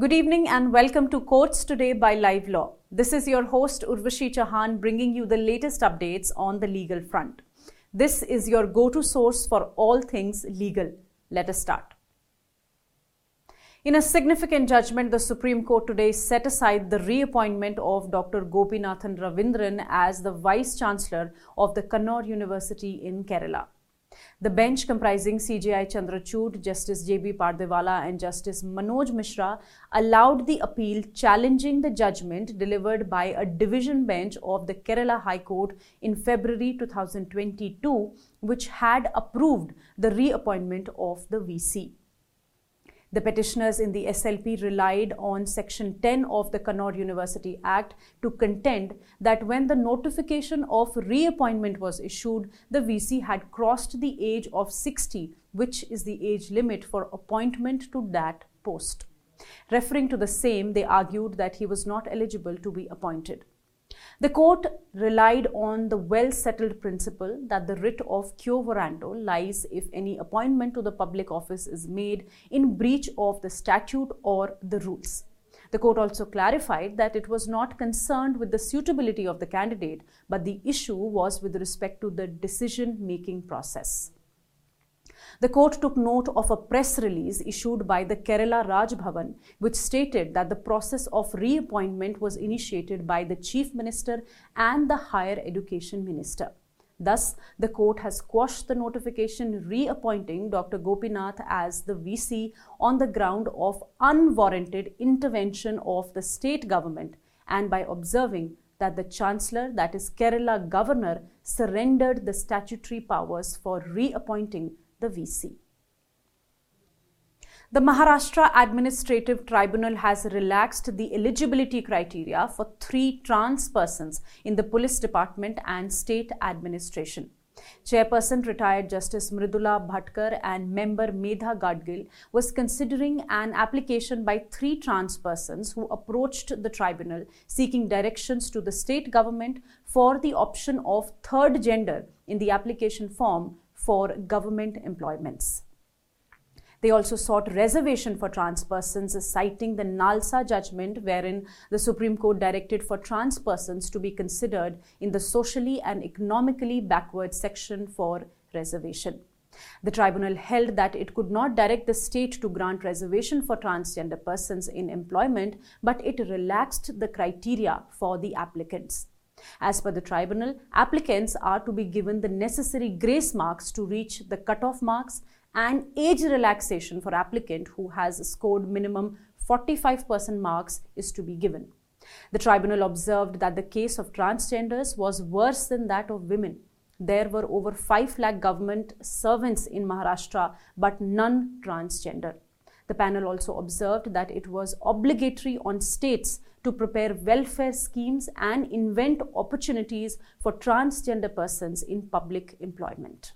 Good evening and welcome to Courts Today by Live Law. This is your host Urvashi Chahan bringing you the latest updates on the legal front. This is your go to source for all things legal. Let us start. In a significant judgment, the Supreme Court today set aside the reappointment of Dr. Gopinathan Ravindran as the Vice Chancellor of the Kannur University in Kerala. The bench comprising CJI Chandrachud, Justice J.B. Pardiwala and Justice Manoj Mishra allowed the appeal challenging the judgment delivered by a division bench of the Kerala High Court in February 2022 which had approved the reappointment of the VC. The petitioners in the SLP relied on Section 10 of the Kannur University Act to contend that when the notification of reappointment was issued, the VC had crossed the age of 60, which is the age limit for appointment to that post. Referring to the same, they argued that he was not eligible to be appointed. The court relied on the well settled principle that the writ of quo warranto lies if any appointment to the public office is made in breach of the statute or the rules. The court also clarified that it was not concerned with the suitability of the candidate, but the issue was with respect to the decision making process. The court took note of a press release issued by the Kerala Raj Bhavan, which stated that the process of reappointment was initiated by the Chief Minister and the Higher Education Minister. Thus, the court has quashed the notification reappointing Dr. Gopinath as the VC on the ground of unwarranted intervention of the state government and by observing that the Chancellor, that is Kerala Governor, surrendered the statutory powers for reappointing the VC. The Maharashtra Administrative Tribunal has relaxed the eligibility criteria for three trans persons in the police department and state administration. Chairperson retired Justice Mridula Bhatkar and member Medha Gadgil was considering an application by three trans persons who approached the tribunal seeking directions to the state government for the option of third gender in the application form for government employments. They also sought reservation for trans persons, citing the NALSA judgment, wherein the Supreme Court directed for trans persons to be considered in the socially and economically backward section for reservation. The tribunal held that it could not direct the state to grant reservation for transgender persons in employment, but it relaxed the criteria for the applicants. As per the tribunal, applicants are to be given the necessary grace marks to reach the cutoff marks and age relaxation for applicant who has scored minimum 45% marks is to be given. The tribunal observed that the case of transgenders was worse than that of women. There were over 5 lakh government servants in Maharashtra, but none transgender. The panel also observed that it was obligatory on states to prepare welfare schemes and invent opportunities for transgender persons in public employment.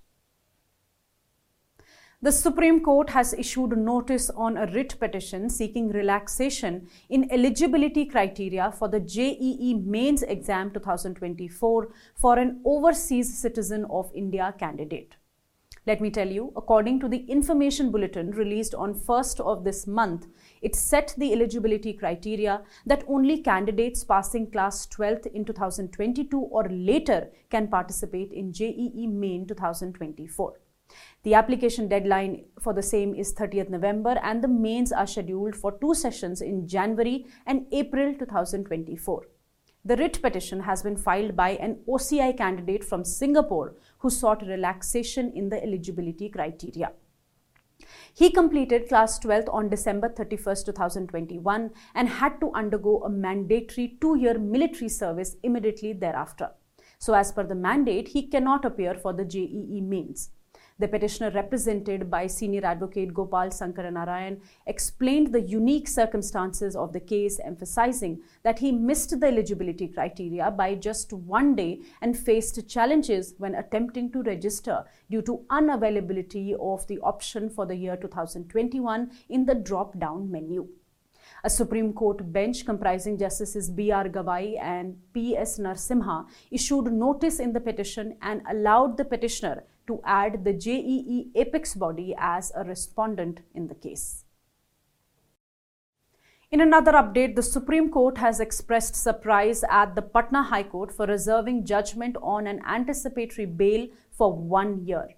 The Supreme Court has issued notice on a writ petition seeking relaxation in eligibility criteria for the JEE Mains Exam 2024 for an overseas citizen of India candidate. Let me tell you, according to the information bulletin released on 1st of this month, it set the eligibility criteria that only candidates passing class 12th in 2022 or later can participate in JEE Main 2024. The application deadline for the same is 30th November and the mains are scheduled for two sessions in January and April 2024. The writ petition has been filed by an OCI candidate from Singapore who sought relaxation in the eligibility criteria. He completed class 12th on December 31, 2021 and had to undergo a mandatory two year military service immediately thereafter. So, as per the mandate, he cannot appear for the JEE mains. The petitioner, represented by senior advocate Gopal Sankaranarayan, explained the unique circumstances of the case, emphasizing that he missed the eligibility criteria by just one day and faced challenges when attempting to register due to unavailability of the option for the year 2021 in the drop down menu. A Supreme Court bench comprising Justices B.R. Gavai and P.S. Narasimha issued notice in the petition and allowed the petitioner to add the JEE apex body as a respondent in the case. In another update, the Supreme Court has expressed surprise at the Patna High Court for reserving judgment on an anticipatory bail for one year.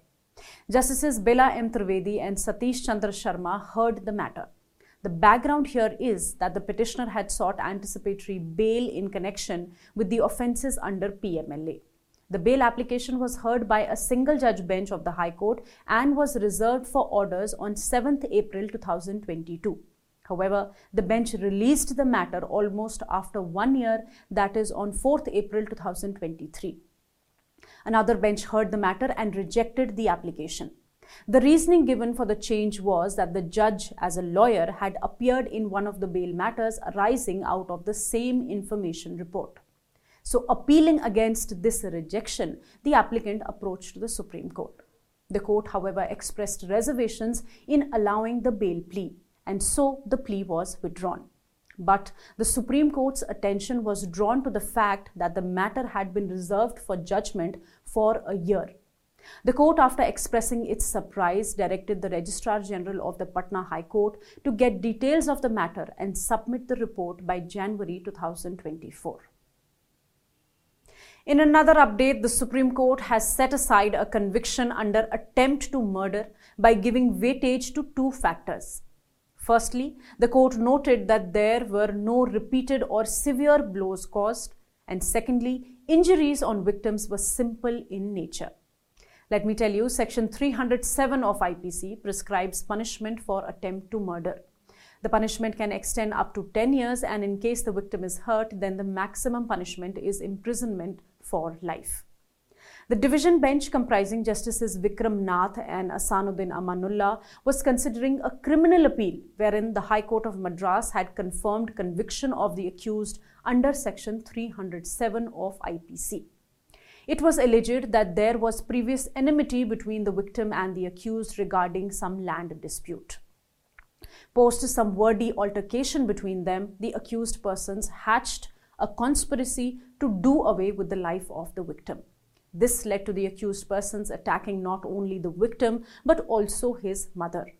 Justices Bela M. Trivedi and Satish Chandra Sharma heard the matter. The background here is that the petitioner had sought anticipatory bail in connection with the offences under PMLA. The bail application was heard by a single judge bench of the High Court and was reserved for orders on 7th April 2022. However, the bench released the matter almost after one year, that is on 4th April 2023. Another bench heard the matter and rejected the application. The reasoning given for the change was that the judge, as a lawyer, had appeared in one of the bail matters arising out of the same information report. So, appealing against this rejection, the applicant approached the Supreme Court. The court, however, expressed reservations in allowing the bail plea and so the plea was withdrawn. But the Supreme Court's attention was drawn to the fact that the matter had been reserved for judgment for a year. The court, after expressing its surprise, directed the Registrar General of the Patna High Court to get details of the matter and submit the report by January 2024. In another update, the Supreme Court has set aside a conviction under attempt to murder by giving weightage to two factors Firstly, the court noted that there were no repeated or severe blows caused, and secondly, injuries on victims were simple in nature. Let me tell you, Section 307 of IPC prescribes punishment for attempt to murder. The punishment can extend up to 10 years, and in case the victim is hurt, then the maximum punishment is imprisonment for life. The division bench comprising Justices Vikram Nath and Ahsanuddin Amanullah was considering a criminal appeal wherein the High Court of Madras had confirmed conviction of the accused under Section 307 of IPC. It was alleged that there was previous enmity between the victim and the accused regarding some land dispute. Post some wordy altercation between them, the accused persons hatched a conspiracy to do away with the life of the victim. This led to the accused persons attacking not only the victim but also his mother,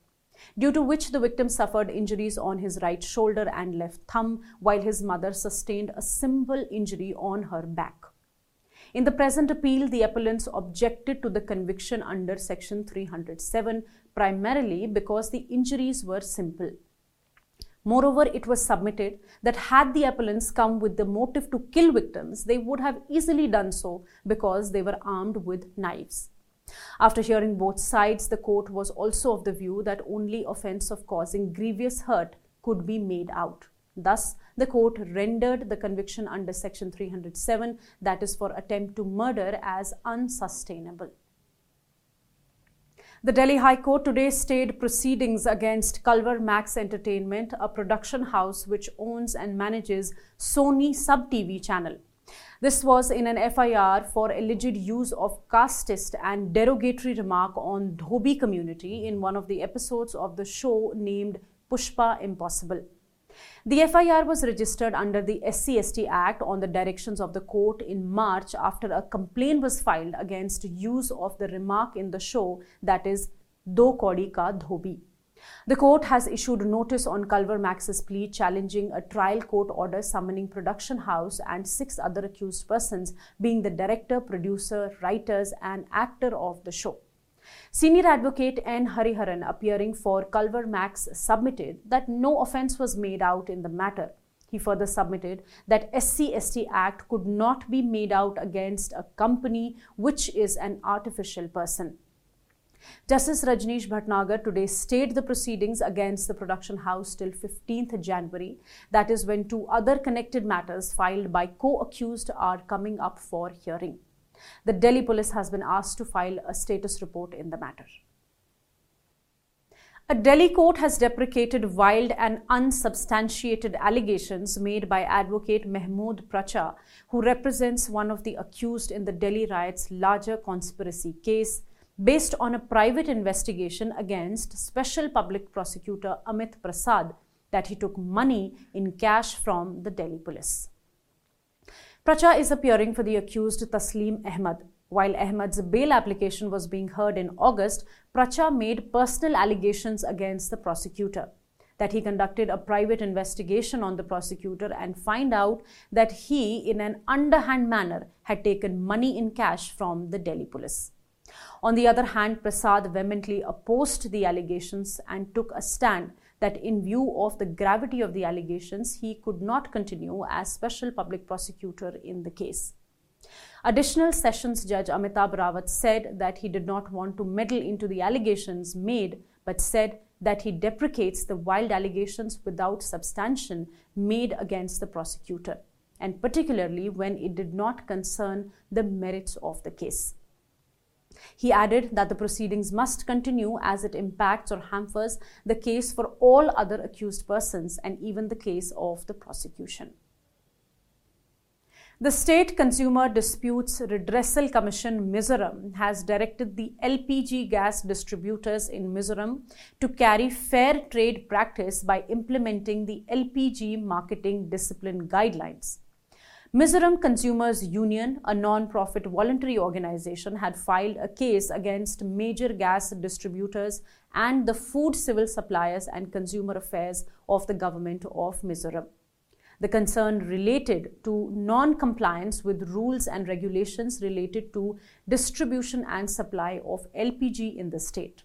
due to which the victim suffered injuries on his right shoulder and left thumb, while his mother sustained a simple injury on her back. In the present appeal, the appellants objected to the conviction under Section 307 primarily because the injuries were simple. Moreover, it was submitted that had the appellants come with the motive to kill victims, they would have easily done so because they were armed with knives. After hearing both sides, the court was also of the view that only offense of causing grievous hurt could be made out. Thus, the court rendered the conviction under Section 307, that is for attempt to murder, as unsustainable. The Delhi High Court today stayed proceedings against Culver Max Entertainment, a production house which owns and manages Sony SAB TV channel. This was in an FIR for alleged use of casteist and derogatory remark on Dhobi community in one of the episodes of the show named Pushpa Impossible. The FIR was registered under the SC/ST Act on the directions of the court in March after a complaint was filed against use of the remark in the show that is Do Kaudi Ka Dhobi. The court has issued notice on Culver Max's plea challenging a trial court order summoning production house and six other accused persons being the director, producer, writers and actor of the show. Senior advocate N. Hariharan, appearing for Culver Max, submitted that no offence was made out in the matter. He further submitted that SC/ST Act could not be made out against a company which is an artificial person. Justice Rajnish Bhatnagar today stayed the proceedings against the production house till 15th January. That is when two other connected matters filed by co-accused are coming up for hearing. The Delhi police has been asked to file a status report in the matter. A Delhi court has deprecated wild and unsubstantiated allegations made by advocate Mahmood Pracha, who represents one of the accused in the Delhi riots' larger conspiracy case, based on a private investigation against Special Public Prosecutor Amit Prasad that he took money in cash from the Delhi police. Pracha is appearing for the accused Taslim Ahmed. While Ahmed's bail application was being heard in August, Pracha made personal allegations against the prosecutor. that he conducted a private investigation on the prosecutor and find out that he, in an underhand manner, had taken money in cash from the Delhi police. On the other hand, Prasad vehemently opposed the allegations and took a stand that in view of the gravity of the allegations, he could not continue as special public prosecutor in the case. Additional Sessions Judge Amitabh Rawat said that he did not want to meddle into the allegations made, but said that he deprecates the wild allegations without substantiation made against the prosecutor, and particularly when it did not concern the merits of the case. He added that the proceedings must continue as it impacts or hampers the case for all other accused persons and even the case of the prosecution. The State Consumer Disputes Redressal Commission Mizoram has directed the LPG gas distributors in Mizoram to carry fair trade practice by implementing the LPG marketing discipline guidelines. Mizoram Consumers Union, a non-profit voluntary organization, had filed a case against major gas distributors and the food civil suppliers and consumer affairs of the government of Mizoram. The concern related to non compliance with rules and regulations related to distribution and supply of LPG in the state.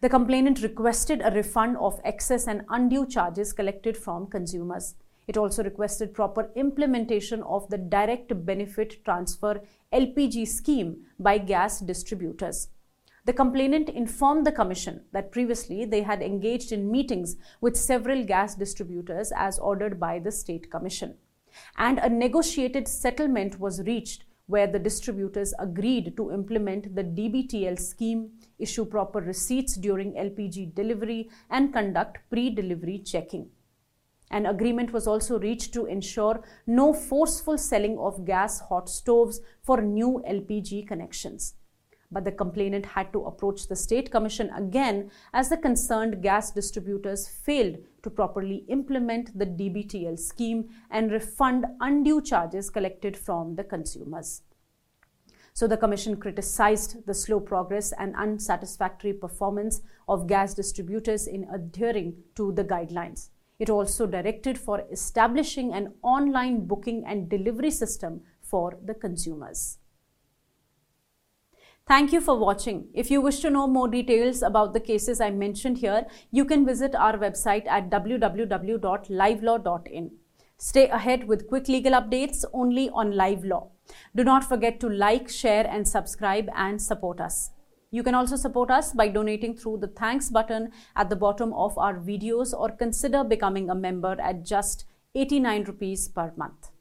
The complainant requested a refund of excess and undue charges collected from consumers. It also requested proper implementation of the direct benefit transfer LPG scheme by gas distributors. The complainant informed the Commission that previously they had engaged in meetings with several gas distributors as ordered by the State Commission. And a negotiated settlement was reached where the distributors agreed to implement the DBTL scheme, issue proper receipts during LPG delivery, and conduct pre delivery checking. An agreement was also reached to ensure no forceful selling of gas hot stoves for new LPG connections but the complainant had to approach the State Commission again as the concerned gas distributors failed to properly implement the DBTL scheme and refund undue charges collected from the consumers. So the Commission criticized the slow progress and unsatisfactory performance of gas distributors in adhering to the guidelines. It also directed for establishing an online booking and delivery system for the consumers. Thank you for watching. If you wish to know more details about the cases I mentioned here, you can visit our website at www.livelaw.in. Stay ahead with quick legal updates only on Live Law. Do not forget to like, share, and subscribe and support us. You can also support us by donating through the thanks button at the bottom of our videos or consider becoming a member at just 89 rupees per month.